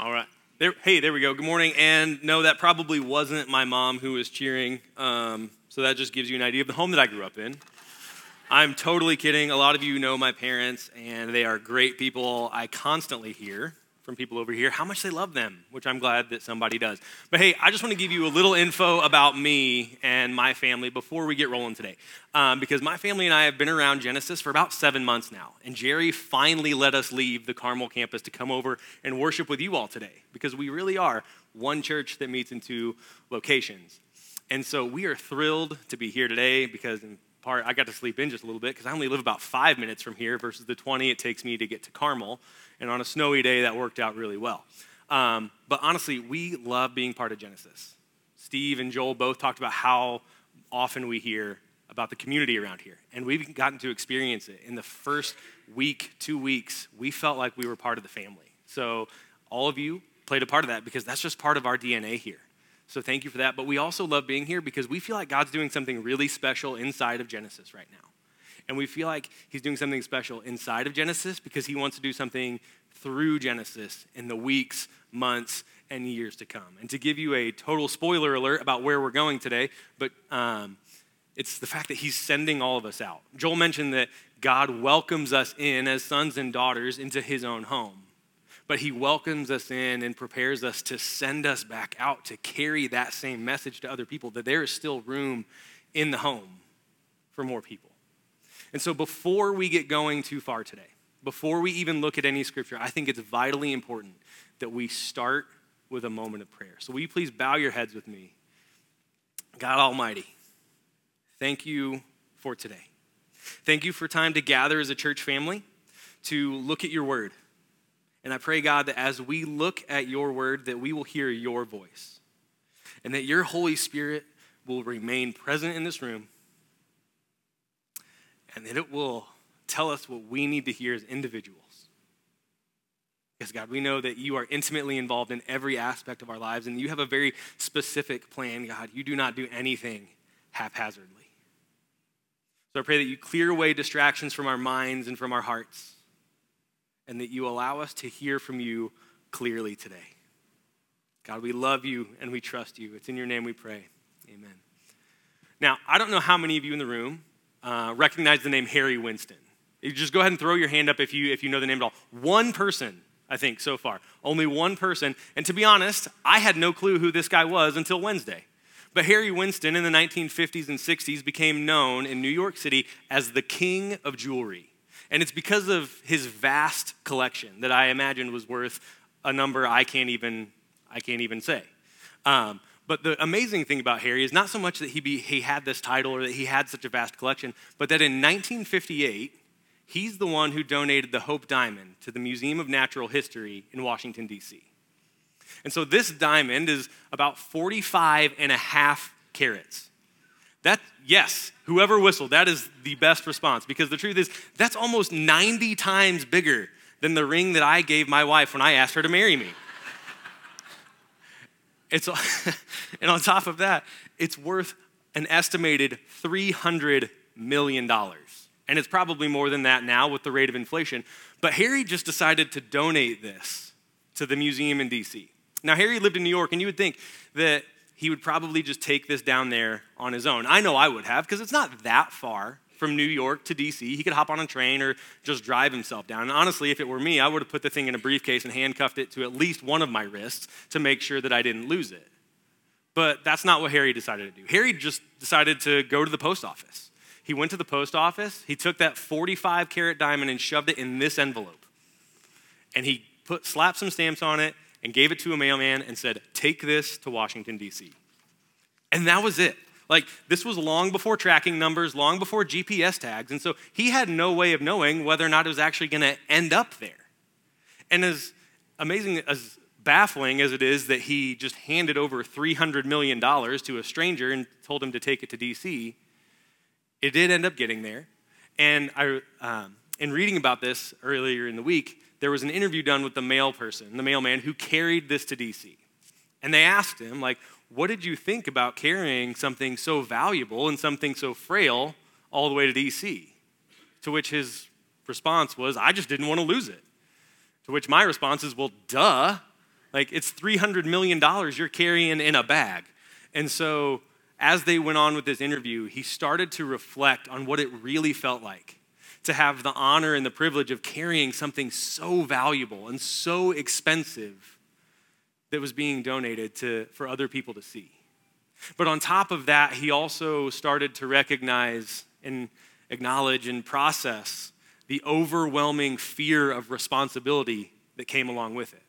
All right. There, hey, there we go. Good morning. And no, that probably wasn't my mom who was cheering. Um, so that just gives you an idea of the home that I grew up in. I'm totally kidding. A lot of you know my parents, and they are great people. I constantly hear from people over here how much they love them, which I'm glad that somebody does. But hey, I just want to give you a little info about me and my family before we get rolling today. Um, because my family and I have been around Genesis for about seven months now. And Jerry finally let us leave the Carmel campus to come over and worship with you all today. Because we really are one church that meets in two locations. And so we are thrilled to be here today because, in part, I got to sleep in just a little bit because I only live about five minutes from here versus the 20 it takes me to get to Carmel. And on a snowy day, that worked out really well. Um, but honestly, we love being part of Genesis. Steve and Joel both talked about how often we hear about the community around here. And we've gotten to experience it. In the first week, two weeks, we felt like we were part of the family. So all of you played a part of that because that's just part of our DNA here. So thank you for that. But we also love being here because we feel like God's doing something really special inside of Genesis right now. And we feel like he's doing something special inside of Genesis because he wants to do something through Genesis in the weeks, months, and years to come. And to give you a total spoiler alert about where we're going today, but um, it's the fact that he's sending all of us out. Joel mentioned that God welcomes us in as sons and daughters into his own home. But he welcomes us in and prepares us to send us back out to carry that same message to other people, that there is still room in the home for more people. And so before we get going too far today, before we even look at any scripture, I think it's vitally important that we start with a moment of prayer. So will you please bow your heads with me? God Almighty, thank you for today. Thank you for time to gather as a church family to look at your word. And I pray, God, that as we look at your word, that we will hear your voice and that your Holy Spirit will remain present in this room and that it will tell us what we need to hear as individuals. Because, God, we know that you are intimately involved in every aspect of our lives, and you have a very specific plan, God. You do not do anything haphazardly. So I pray that you clear away distractions from our minds and from our hearts, and that you allow us to hear from you clearly today. God, we love you and we trust you. It's in your name we pray. Amen. Now, I don't know how many of you in the room uh, recognize the name Harry Winston. You just go ahead and throw your hand up if you, if you know the name at all. One person, I think, so far. Only one person. And to be honest, I had no clue who this guy was until Wednesday. But Harry Winston in the 1950s and 60s became known in New York City as the king of jewelry. And it's because of his vast collection that I imagine was worth a number I can't even, I can't even say. Um, but the amazing thing about Harry is not so much that he, be, he had this title or that he had such a vast collection, but that in 1958, he's the one who donated the Hope Diamond to the Museum of Natural History in Washington, D.C. And so this diamond is about 45 and a half carats. That, yes, whoever whistled, that is the best response because the truth is, that's almost 90 times bigger than the ring that I gave my wife when I asked her to marry me. It's, and on top of that, it's worth an estimated $300 million. And it's probably more than that now with the rate of inflation. But Harry just decided to donate this to the museum in DC. Now, Harry lived in New York, and you would think that he would probably just take this down there on his own. I know I would have, because it's not that far from New York to DC. He could hop on a train or just drive himself down. And honestly, if it were me, I would have put the thing in a briefcase and handcuffed it to at least one of my wrists to make sure that I didn't lose it. But that's not what Harry decided to do. Harry just decided to go to the post office. He went to the post office, he took that 45 carat diamond and shoved it in this envelope. And he put slapped some stamps on it and gave it to a mailman and said, "Take this to Washington D.C." And that was it. Like, this was long before tracking numbers, long before GPS tags. And so he had no way of knowing whether or not it was actually going to end up there. And as amazing, as baffling as it is that he just handed over $300 million to a stranger and told him to take it to DC, it did end up getting there. And I, um, in reading about this earlier in the week, there was an interview done with the mail person, the mailman who carried this to DC. And they asked him, like, what did you think about carrying something so valuable and something so frail all the way to DC? To which his response was, I just didn't want to lose it. To which my response is, well, duh. Like it's $300 million you're carrying in a bag. And so as they went on with this interview, he started to reflect on what it really felt like to have the honor and the privilege of carrying something so valuable and so expensive that was being donated to, for other people to see. But on top of that, he also started to recognize and acknowledge and process the overwhelming fear of responsibility that came along with it.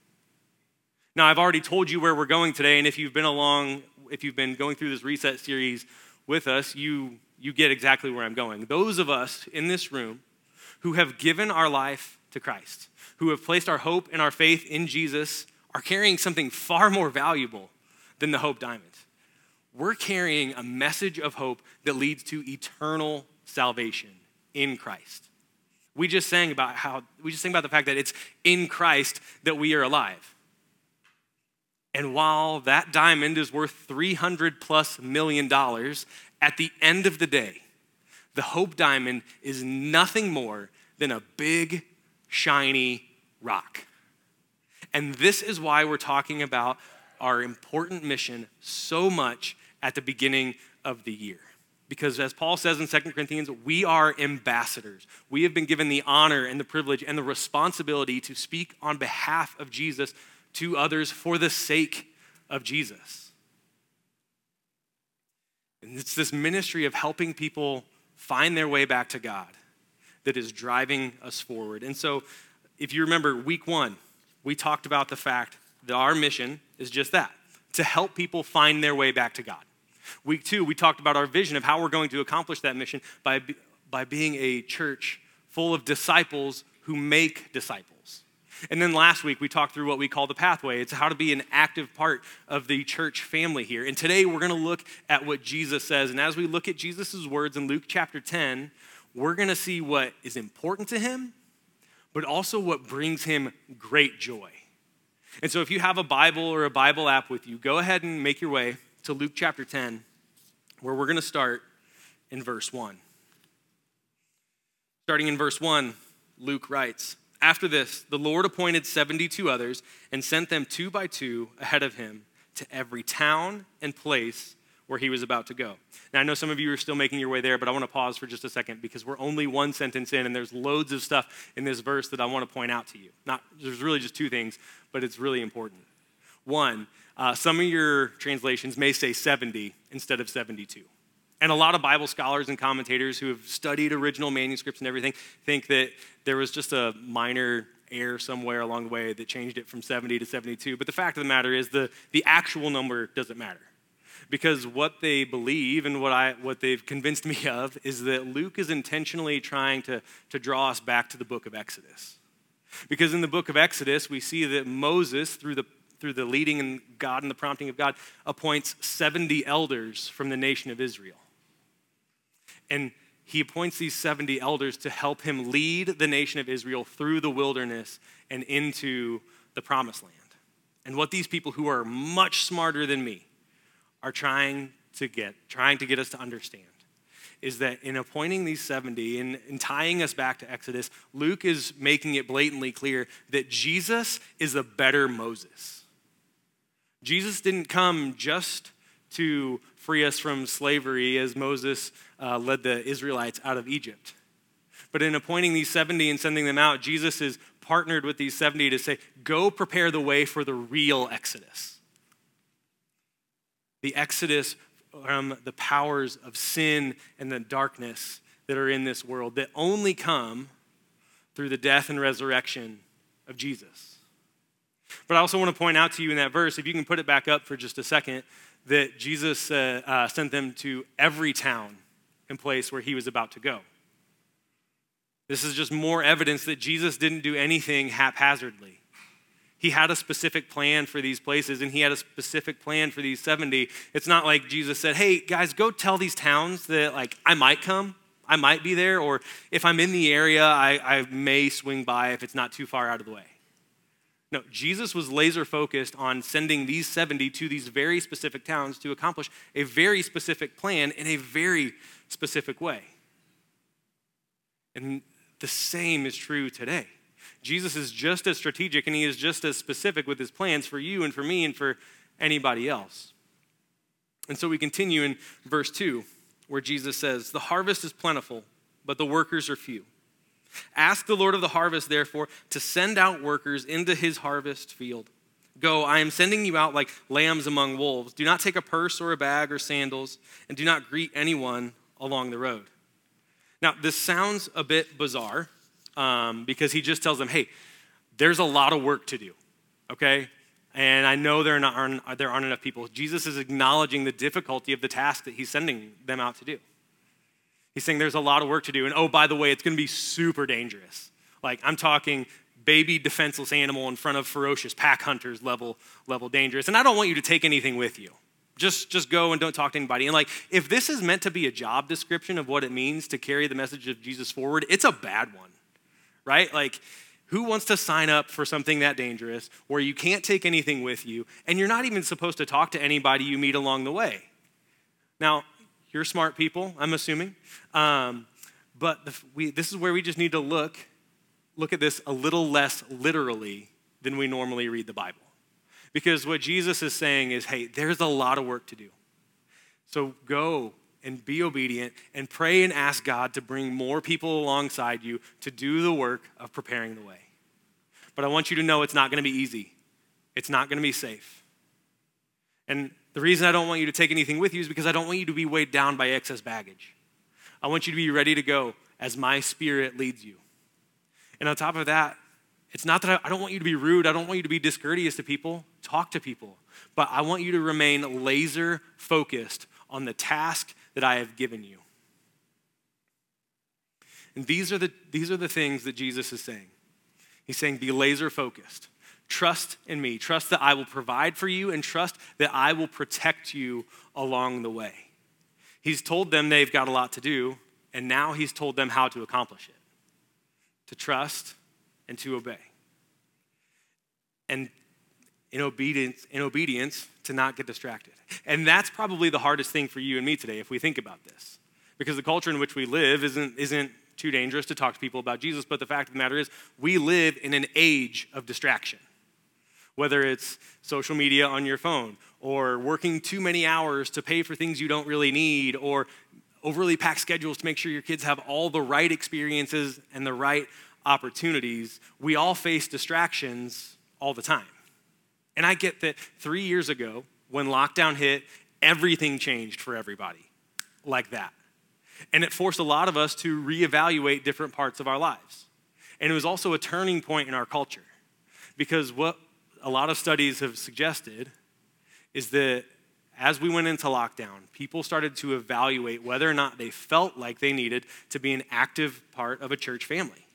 Now, I've already told you where we're going today, and if you've been along, if you've been going through this reset series with us, you, you get exactly where I'm going. Those of us in this room who have given our life to Christ, who have placed our hope and our faith in Jesus, are carrying something far more valuable than the Hope Diamond. We're carrying a message of hope that leads to eternal salvation in Christ. We just sang about how, we just sang about the fact that it's in Christ that we are alive. And while that diamond is worth 300 plus million dollars, at the end of the day, the Hope Diamond is nothing more than a big, shiny rock. And this is why we're talking about our important mission so much at the beginning of the year. Because as Paul says in 2 Corinthians, we are ambassadors. We have been given the honor and the privilege and the responsibility to speak on behalf of Jesus to others for the sake of Jesus. And it's this ministry of helping people find their way back to God that is driving us forward. And so, if you remember week one, we talked about the fact that our mission is just that to help people find their way back to God. Week two, we talked about our vision of how we're going to accomplish that mission by, by being a church full of disciples who make disciples. And then last week, we talked through what we call the pathway. It's how to be an active part of the church family here. And today, we're going to look at what Jesus says. And as we look at Jesus' words in Luke chapter 10, we're going to see what is important to him, but also what brings him great joy. And so, if you have a Bible or a Bible app with you, go ahead and make your way to Luke chapter 10, where we're going to start in verse 1. Starting in verse 1, Luke writes After this, the Lord appointed 72 others and sent them two by two ahead of him to every town and place where he was about to go. Now, I know some of you are still making your way there, but I want to pause for just a second because we're only one sentence in, and there's loads of stuff in this verse that I want to point out to you. Not, there's really just two things, but it's really important. One, uh, some of your translations may say 70 instead of 72. And a lot of Bible scholars and commentators who have studied original manuscripts and everything think that there was just a minor error somewhere along the way that changed it from 70 to 72. But the fact of the matter is, the, the actual number doesn't matter. Because what they believe and what, I, what they've convinced me of is that Luke is intentionally trying to, to draw us back to the book of Exodus. Because in the book of Exodus, we see that Moses, through the through the leading and God and the prompting of God, appoints 70 elders from the nation of Israel. And he appoints these 70 elders to help him lead the nation of Israel through the wilderness and into the promised land. And what these people who are much smarter than me are trying to get, trying to get us to understand is that in appointing these 70 and, tying us back to Exodus, Luke is making it blatantly clear that Jesus is a better Moses. Jesus didn't come just to free us from slavery as Moses uh, led the Israelites out of Egypt. But in appointing these 70 and sending them out, Jesus is partnered with these 70 to say, go prepare the way for the real Exodus. The Exodus from the powers of sin and the darkness that are in this world that only come through the death and resurrection of Jesus. But I also want to point out to you in that verse, if you can put it back up for just a second, that Jesus uh, uh, sent them to every town and place where he was about to go. This is just more evidence that Jesus didn't do anything haphazardly. He had a specific plan for these places and he had a specific plan for these 70. It's not like Jesus said, hey, guys, go tell these towns that, like, I might come, I might be there, or if I'm in the area, I, I may swing by if it's not too far out of the way. No, Jesus was laser focused on sending these 70 to these very specific towns to accomplish a very specific plan in a very specific way. And the same is true today. Jesus is just as strategic and he is just as specific with his plans for you and for me and for anybody else. And so we continue in verse 2, where Jesus says, The harvest is plentiful, but the workers are few. Ask the Lord of the harvest, therefore, to send out workers into his harvest field. Go, I am sending you out like lambs among wolves. Do not take a purse or a bag or sandals, and do not greet anyone along the road. Now, this sounds a bit bizarre um, because he just tells them, hey, there's a lot of work to do, okay? And I know there, not, there aren't enough people. Jesus is acknowledging the difficulty of the task that he's sending them out to do. He's saying there's a lot of work to do. And oh, by the way, it's going to be super dangerous. Like, I'm talking baby defenseless animal in front of ferocious pack hunters level, level dangerous. And I don't want you to take anything with you. Just, just go and don't talk to anybody. And like, if this is meant to be a job description of what it means to carry the message of Jesus forward, it's a bad one, right? Like, who wants to sign up for something that dangerous where you can't take anything with you and you're not even supposed to talk to anybody you meet along the way? Now, you're smart people, I'm assuming. Um, but the, we, this is where we just need to look, look at this a little less literally than we normally read the Bible. Because what Jesus is saying is, hey, there's a lot of work to do. So go and be obedient and pray and ask God to bring more people alongside you to do the work of preparing the way. But I want you to know it's not going to be easy, it's not going to be safe. And the reason I don't want you to take anything with you is because I don't want you to be weighed down by excess baggage. I want you to be ready to go as my spirit leads you. And on top of that, it's not that I, I, don't want you to be rude. I don't want you to be discourteous to people. Talk to people. But I want you to remain laser focused on the task that I have given you. And these are the, these are the things that Jesus is saying. He's saying, be laser focused. Trust in me. Trust that I will provide for you and trust that I will protect you along the way. He's told them they've got a lot to do, and now he's told them how to accomplish it to trust and to obey. And in obedience, in obedience to not get distracted. And that's probably the hardest thing for you and me today if we think about this. Because the culture in which we live isn't, isn't too dangerous to talk to people about Jesus, but the fact of the matter is, we live in an age of distraction. Whether it's social media on your phone, or working too many hours to pay for things you don't really need, or overly packed schedules to make sure your kids have all the right experiences and the right opportunities, we all face distractions all the time. And I get that three years ago, when lockdown hit, everything changed for everybody like that. And it forced a lot of us to reevaluate different parts of our lives. And it was also a turning point in our culture because what a lot of studies have suggested is that as we went into lockdown, people started to evaluate whether or not they felt like they needed to be an active part of a church family.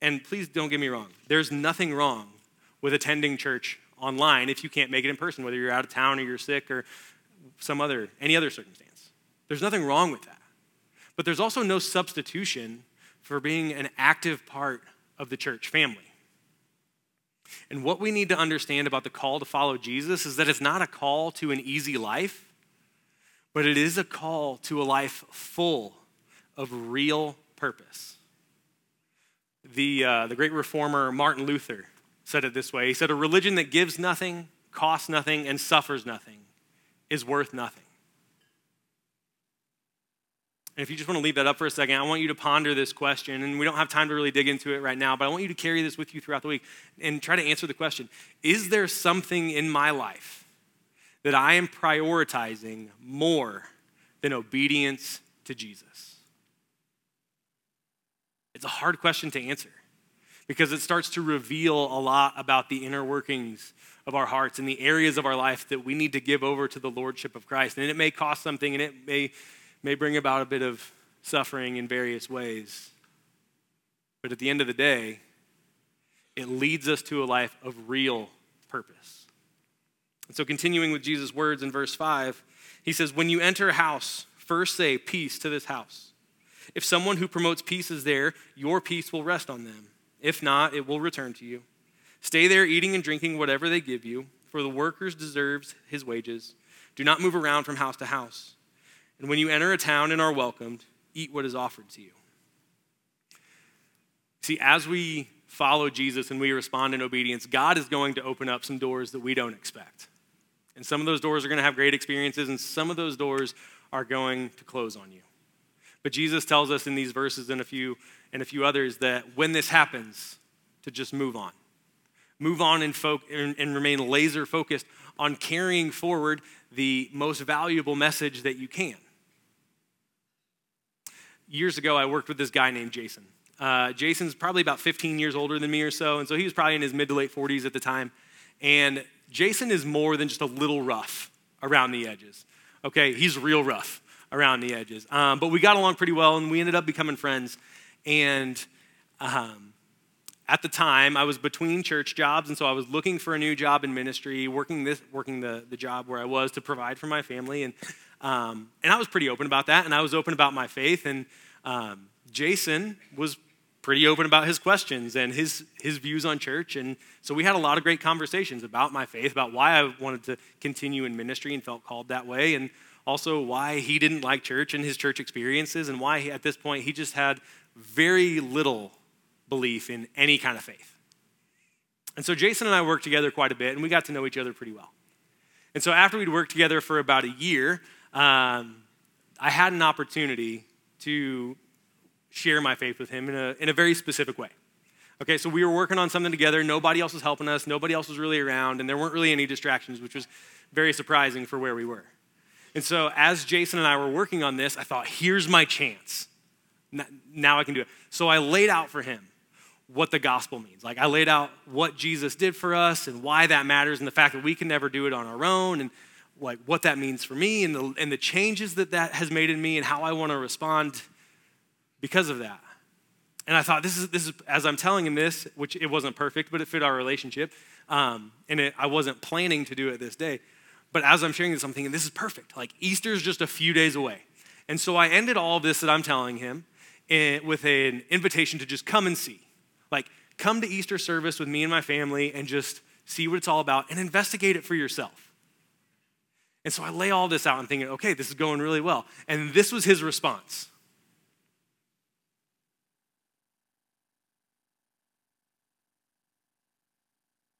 And please don't get me wrong, there's nothing wrong with attending church online if you can't make it in person, whether you're out of town or you're sick or some other, any other circumstance. There's nothing wrong with that. But there's also no substitution for being an active part of the church family. And what we need to understand about the call to follow Jesus is that it's not a call to an easy life, but it is a call to a life full of real purpose. The, uh, the great reformer Martin Luther said it this way He said, A religion that gives nothing, costs nothing, and suffers nothing is worth nothing. And if you just want to leave that up for a second, I want you to ponder this question. And we don't have time to really dig into it right now, but I want you to carry this with you throughout the week and try to answer the question Is there something in my life that I am prioritizing more than obedience to Jesus? It's a hard question to answer because it starts to reveal a lot about the inner workings of our hearts and the areas of our life that we need to give over to the lordship of Christ. And it may cost something and it may, may bring about a bit of suffering in various ways. But at the end of the day, it leads us to a life of real purpose. And so, continuing with Jesus' words in verse 5, he says, When you enter a house, first say, Peace to this house. If someone who promotes peace is there, your peace will rest on them. If not, it will return to you. Stay there eating and drinking whatever they give you, for the worker deserves his wages. Do not move around from house to house. And when you enter a town and are welcomed, eat what is offered to you. See, as we follow Jesus and we respond in obedience, God is going to open up some doors that we don't expect. And some of those doors are going to have great experiences, and some of those doors are going to close on you. But Jesus tells us in these verses and a few and a few others that when this happens, to just move on. Move on and, fo- and, and remain laser focused on carrying forward the most valuable message that you can. Years ago, I worked with this guy named Jason. Uh, Jason's probably about 15 years older than me or so, and so he was probably in his mid to late 40s at the time. And Jason is more than just a little rough around the edges. Okay, he's real rough around the edges. Um, but we got along pretty well, and we ended up becoming friends. And um, at the time, I was between church jobs, and so I was looking for a new job in ministry, working this, working the, the job where I was to provide for my family, and um, and I was pretty open about that, and I was open about my faith, and um, Jason was pretty open about his questions and his his views on church, and so we had a lot of great conversations about my faith, about why I wanted to continue in ministry and felt called that way, and also why he didn't like church and his church experiences, and why he, at this point he just had very little belief in any kind of faith. And so Jason and I worked together quite a bit, and we got to know each other pretty well. And so after we'd worked together for about a year, um, I had an opportunity to share my faith with him in a, in a very specific way. Okay, so we were working on something together. Nobody else was helping us. Nobody else was really around, and there weren't really any distractions, which was very surprising for where we were. And so, as Jason and I were working on this, I thought, here's my chance. Now I can do it. So I laid out for him what the gospel means. Like I laid out what Jesus did for us and why that matters and the fact that we can never do it on our own and like what that means for me and the, and the changes that that has made in me and how I want to respond because of that. And I thought this is this is as I'm telling him this, which it wasn't perfect, but it fit our relationship. Um, and it, I wasn't planning to do it this day. But as I'm sharing this, I'm thinking this is perfect. Like Easter's just a few days away. And so I ended all of this that I'm telling him in, eh, with an invitation to just come and see. Like, come to Easter service with me and my family and just see what it's all about and investigate it for yourself. And so I lay all this out and thinking, okay, this is going really well. And this was his response.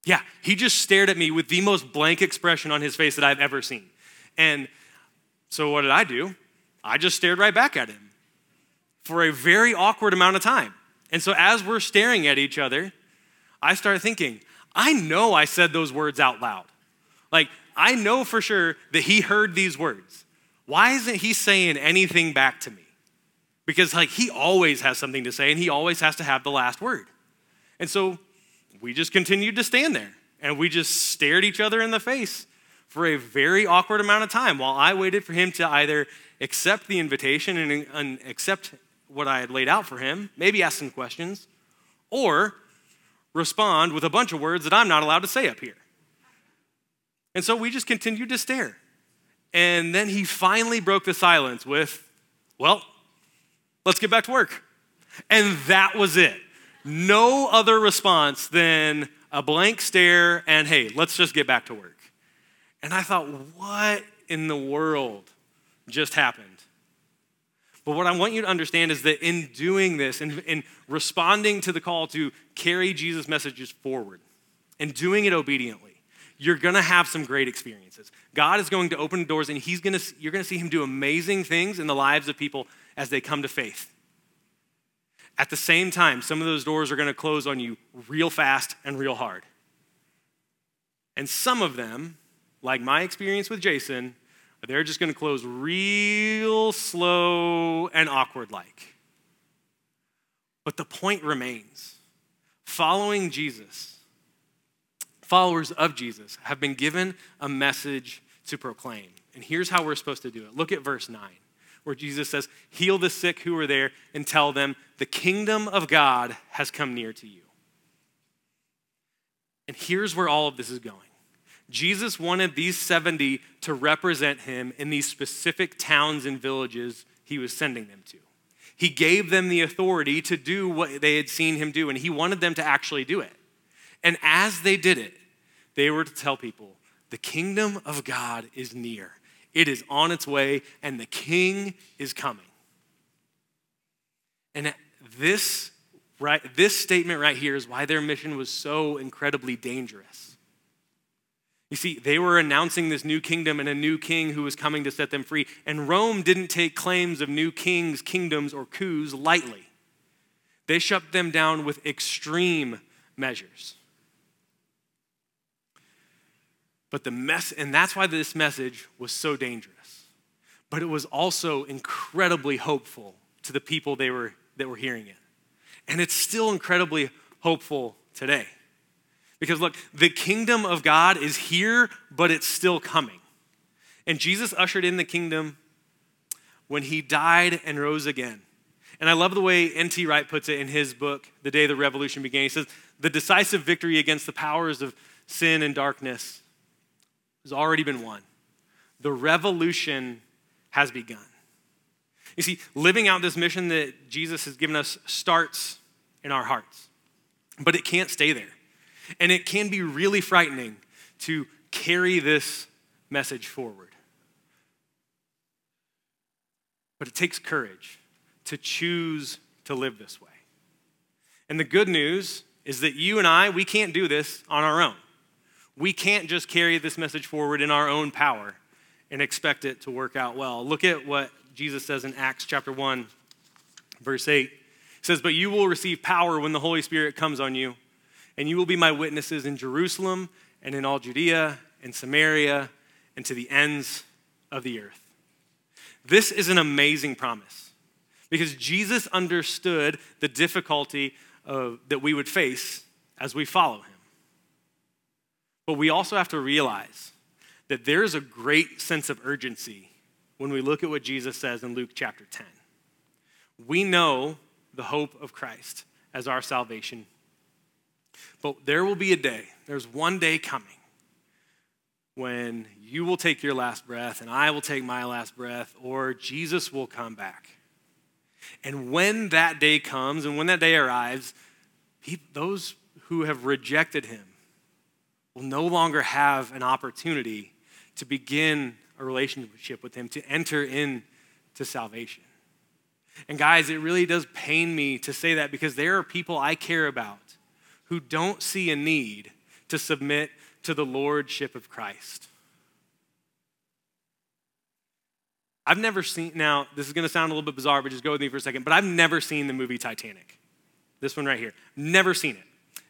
Yeah, he just stared at me with the most blank expression on his face that I've ever seen. And so what did I do? I just stared right back at him for a very awkward amount of time. And so as we're staring at each other, I start thinking, I know I said those words out loud. Like, I know for sure that he heard these words. Why isn't he saying anything back to me? Because, like, he always has something to say and he always has to have the last word. And so we just continued to stand there and we just stared each other in the face for a very awkward amount of time while I waited for him to either accept the invitation and, and accept what I had laid out for him, maybe ask some questions, or respond with a bunch of words that I'm not allowed to say up here. And so we just continued to stare. And then he finally broke the silence with, Well, let's get back to work. And that was it. No other response than a blank stare and, Hey, let's just get back to work. And I thought, What in the world just happened? But what I want you to understand is that in doing this, in, in responding to the call to carry Jesus' messages forward and doing it obediently, you're going to have some great experiences. God is going to open doors and he's going to, you're going to see him do amazing things in the lives of people as they come to faith. At the same time, some of those doors are going to close on you real fast and real hard. And some of them, like my experience with Jason, they're just going to close real slow and awkward like. But the point remains following Jesus, followers of Jesus, have been given a message to proclaim. And here's how we're supposed to do it. Look at verse 9, where Jesus says, Heal the sick who are there and tell them, The kingdom of God has come near to you. And here's where all of this is going Jesus wanted these 70 to represent him in these specific towns and villages he was sending them to. He gave them the authority to do what they had seen him do, and he wanted them to actually do it. And as they did it, they were to tell people, the kingdom of God is near. It is on its way, and the king is coming. And this right, this statement right here is why their mission was so incredibly dangerous. You see, they were announcing this new kingdom and a new king who was coming to set them free. And Rome didn't take claims of new kings, kingdoms, or coups lightly. They shut them down with extreme measures. But the mess, and that's why this message was so dangerous. But it was also incredibly hopeful to the people they were, that were hearing it. And it's still incredibly hopeful today. Because look, the kingdom of God is here, but it's still coming. And Jesus ushered in the kingdom when he died and rose again. And I love the way N.T. Wright puts it in his book, The Day the Revolution Began. He says, The decisive victory against the powers of sin and darkness has already been won. The revolution has begun. You see, living out this mission that Jesus has given us starts in our hearts, but it can't stay there. And it can be really frightening to carry this message forward. But it takes courage to choose to live this way. And the good news is that you and I, we can't do this on our own. We can't just carry this message forward in our own power and expect it to work out well. Look at what Jesus says in Acts chapter 1, verse 8. It says, But you will receive power when the Holy Spirit comes on you, and you will be my witnesses in Jerusalem and in all Judea and Samaria and to the ends of the earth. This is an amazing promise because Jesus understood the difficulty of, that we would face as we follow him. But we also have to realize that there is a great sense of urgency when we look at what Jesus says in Luke chapter 10. We know the hope of Christ as our salvation. But there will be a day, there's one day coming when you will take your last breath and I will take my last breath, or Jesus will come back. And when that day comes and when that day arrives, those who have rejected him will no longer have an opportunity to begin a relationship with Him, to enter into salvation. And guys, it really does pain me to say that because there are people I care about who don't see a need to submit to the lordship of Christ. I've never seen, now, this is going to sound a little bit bizarre, but just go with me for a second, but I've never seen the movie Titanic. This one right here. Never seen it.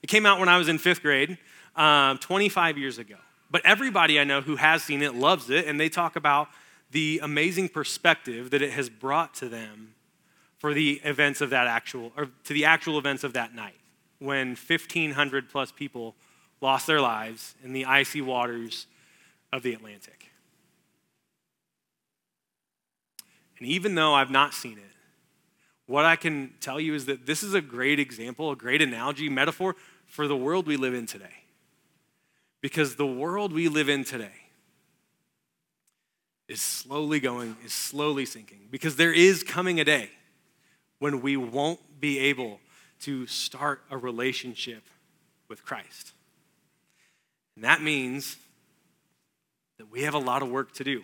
It came out when I was in fifth grade, um, 25 years ago. But everybody I know who has seen it loves it, and they talk about the amazing perspective that it has brought to them for the events of that actual, or to the actual events of that night when 1,500 plus people lost their lives in the icy waters of the Atlantic. And even though I've not seen it, what I can tell you is that this is a great example, a great analogy, metaphor for the world we live in today. Because the world we live in today is slowly going, is slowly sinking. Because there is coming a day when we won't be able to start a relationship with Christ. And that means that we have a lot of work to do.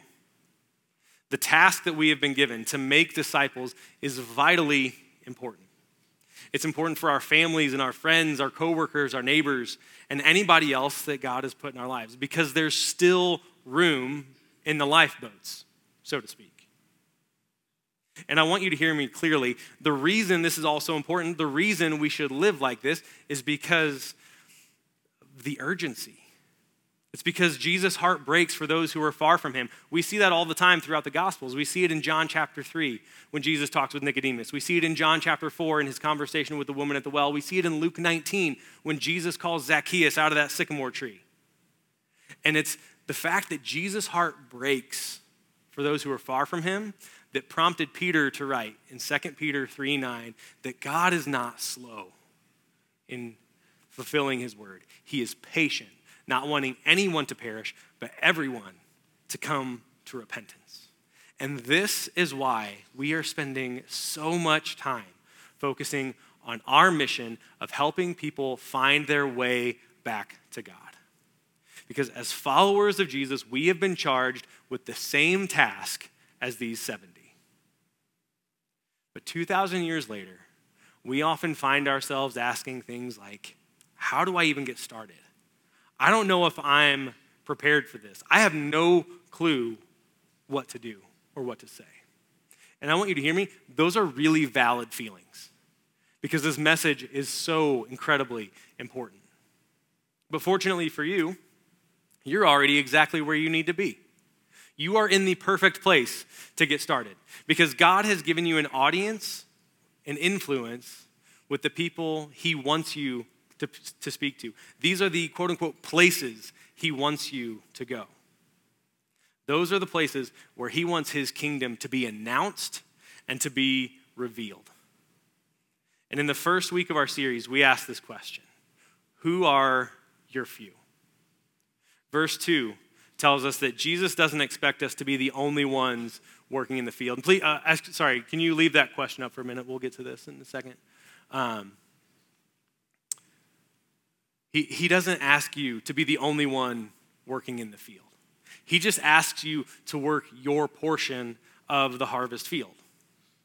The task that we have been given to make disciples is vitally important. It's important for our families and our friends, our coworkers, our neighbors, and anybody else that God has put in our lives because there's still room in the lifeboats, so to speak. And I want you to hear me clearly. The reason this is also important, the reason we should live like this is because the urgency. It's because Jesus' heart breaks for those who are far from him. We see that all the time throughout the Gospels. We see it in John chapter 3 when Jesus talks with Nicodemus. We see it in John chapter 4 in his conversation with the woman at the well. We see it in Luke 19 when Jesus calls Zacchaeus out of that sycamore tree. And it's the fact that Jesus' heart breaks for those who are far from him that prompted Peter to write in 2 Peter 3 9 that God is not slow in fulfilling his word, he is patient not wanting anyone to perish, but everyone to come to repentance. And this is why we are spending so much time focusing on our mission of helping people find their way back to God. Because as followers of Jesus, we have been charged with the same task as these 70. But 2,000 years later, we often find ourselves asking things like, How do I even get started? I don't know if I'm prepared for this. I have no clue what to do or what to say. And I want you to hear me. Those are really valid feelings because this message is so incredibly important. But fortunately for you, you're already exactly where you need to be. You are in the perfect place to get started because God has given you an audience, an influence with the people He wants you to, to speak to. These are the quote unquote places He wants you to go. Those are the places where He wants His kingdom to be announced and to be revealed. And in the first week of our series, we asked this question Who are your few? Verse 2 tells us that Jesus doesn't expect us to be the only ones working in the field. Please, uh, ask, sorry, can you leave that question up for a minute? We'll get to this in a second. Um, he, he doesn't ask you to be the only one working in the field. He just asks you to work your portion of the harvest field.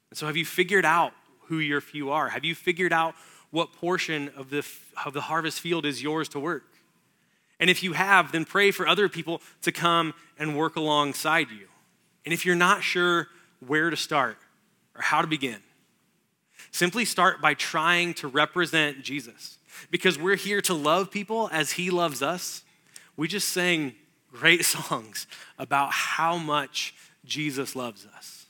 And so, have you figured out who your few are? Have you figured out what portion of the, of the harvest field is yours to work? And if you have, then pray for other people to come and work alongside you. And if you're not sure where to start or how to begin, simply start by trying to represent Jesus. Because we're here to love people as he loves us. We just sang great songs about how much Jesus loves us.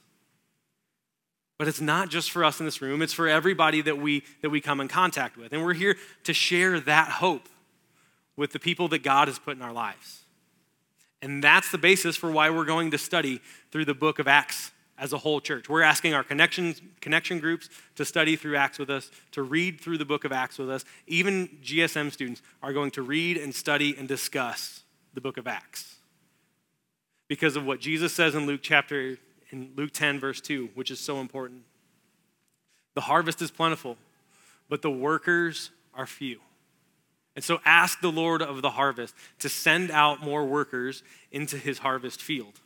But it's not just for us in this room, it's for everybody that we that we come in contact with. And we're here to share that hope with the people that God has put in our lives. And that's the basis for why we're going to study through the book of Acts as a whole church. We're asking our connections, connection groups to study through Acts with us, to read through the book of Acts with us. Even GSM students are going to read and study and discuss the book of Acts. Because of what Jesus says in Luke chapter in Luke 10 verse 2, which is so important. The harvest is plentiful, but the workers are few. And so ask the Lord of the harvest to send out more workers into his harvest field.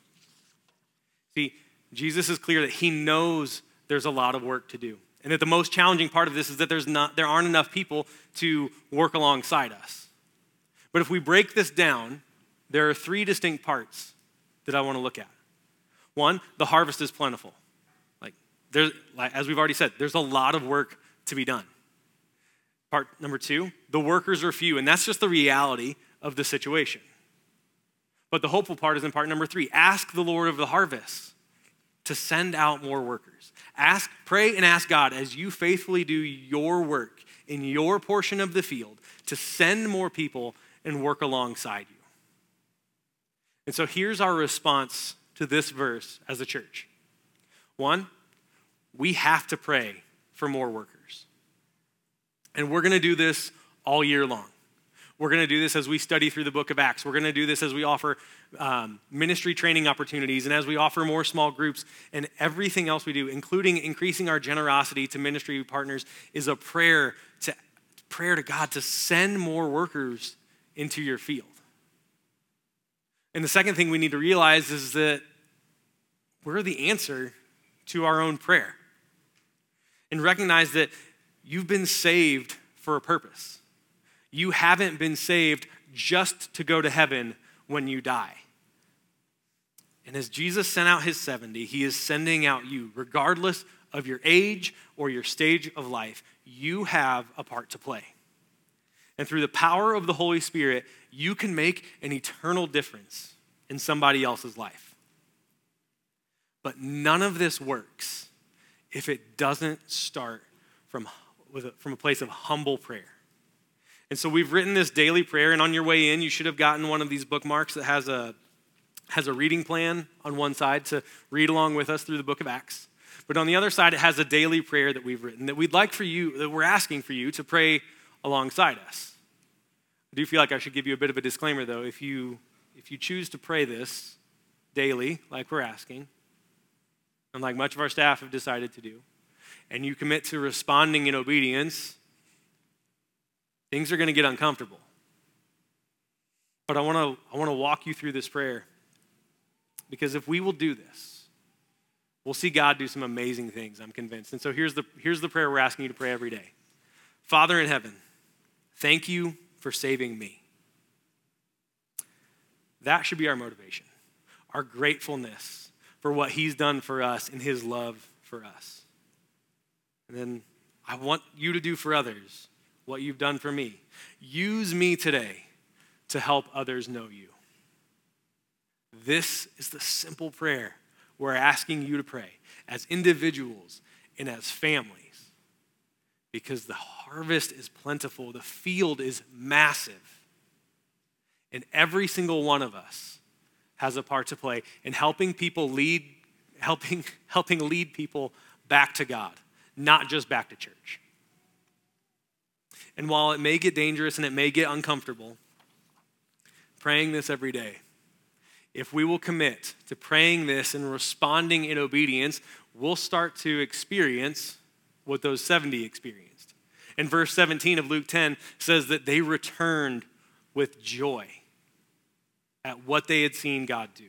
See, Jesus is clear that he knows there's a lot of work to do. And that the most challenging part of this is that there's not, there aren't enough people to work alongside us. But if we break this down, there are three distinct parts that I want to look at. One, the harvest is plentiful. Like, there's, like, as we've already said, there's a lot of work to be done. Part number two, the workers are few, and that's just the reality of the situation. But the hopeful part is in part number three ask the Lord of the harvest to send out more workers. Ask, pray, and ask God as you faithfully do your work in your portion of the field to send more people and work alongside you. And so here's our response to this verse as a church. One, we have to pray for more workers. And we're going to do this all year long. We're going to do this as we study through the book of Acts. We're going to do this as we offer um, ministry training opportunities and as we offer more small groups and everything else we do, including increasing our generosity to ministry partners, is a prayer to prayer to God to send more workers into your field. And the second thing we need to realize is that we're the answer to our own prayer. And recognize that You've been saved for a purpose. You haven't been saved just to go to heaven when you die. And as Jesus sent out his 70, he is sending out you, regardless of your age or your stage of life. You have a part to play. And through the power of the Holy Spirit, you can make an eternal difference in somebody else's life. But none of this works if it doesn't start from a, from a place of humble prayer. And so we've written this daily prayer, and on your way in, you should have gotten one of these bookmarks that has a, has a reading plan on one side to read along with us through the book of Acts. But on the other side, it has a daily prayer that we've written that we'd like for you, that we're asking for you to pray alongside us. I do feel like I should give you a bit of a disclaimer, though. If you, if you choose to pray this daily, like we're asking, and like much of our staff have decided to do, and you commit to responding in obedience, things are going to get uncomfortable. But I want to I want to walk you through this prayer because if we will do this, we'll see God do some amazing things, I'm convinced. And so here's the, here's the prayer we're asking you to pray every day Father in heaven, thank you for saving me. That should be our motivation, our gratefulness for what He's done for us and His love for us. And then I want you to do for others what you've done for me. Use me today to help others know you. This is the simple prayer we're asking you to pray as individuals and as families because the harvest is plentiful, the field is massive, and every single one of us has a part to play in helping people lead helping helping lead people back to God, not just back to church. And while it may get dangerous and it may get uncomfortable, praying this every day, if we will commit to praying this and responding in obedience, we'll start to experience what those 70 experienced. And verse 17 of Luke 10 says that they returned with joy at what they had seen God do.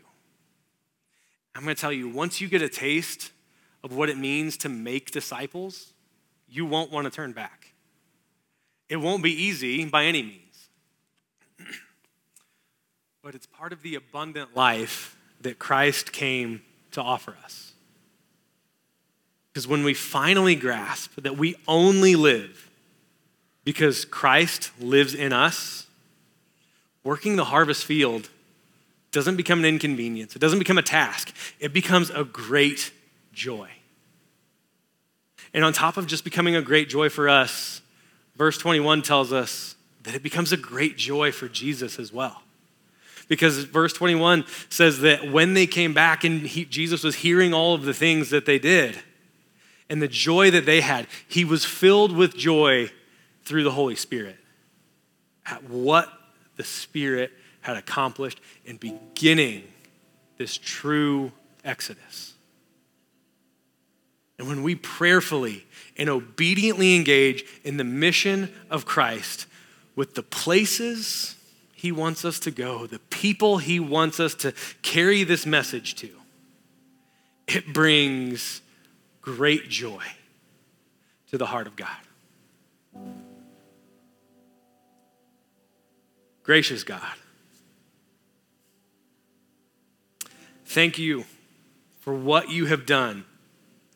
I'm going to tell you, once you get a taste of what it means to make disciples, you won't want to turn back. It won't be easy by any means. but it's part of the abundant life that Christ came to offer us. Because when we finally grasp that we only live because Christ lives in us, working the harvest field doesn't become an inconvenience. It doesn't become a task. It becomes a great joy. And on top of just becoming a great joy for us, verse 21 tells us that it becomes a great joy for Jesus as well. Because verse 21 says that when they came back and he, Jesus was hearing all of the things that they did and the joy that they had, he was filled with joy through the Holy Spirit at what the Spirit had accomplished in beginning this true exodus. And when we prayerfully and obediently engage in the mission of Christ with the places he wants us to go, the people he wants us to carry this message to, it brings great joy to the heart of God. Gracious God, thank you for what you have done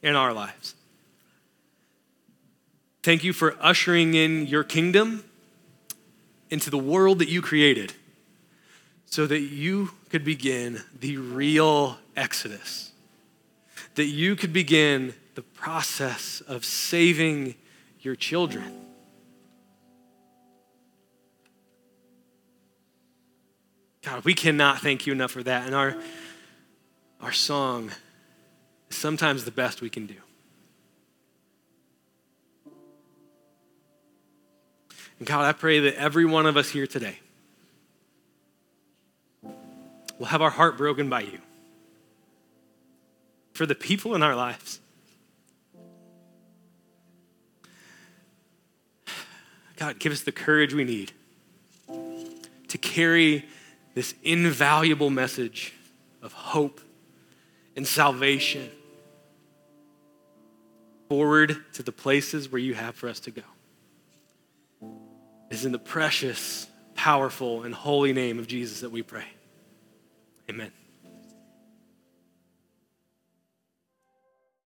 in our lives. Thank you for ushering in your kingdom into the world that you created so that you could begin the real exodus, that you could begin the process of saving your children. God, we cannot thank you enough for that. And our, our song sometimes the best we can do. And God, I pray that every one of us here today will have our heart broken by you for the people in our lives. God, give us the courage we need to carry this invaluable message of hope and salvation forward to the places where you have for us to go is in the precious, powerful, and holy name of Jesus that we pray. Amen.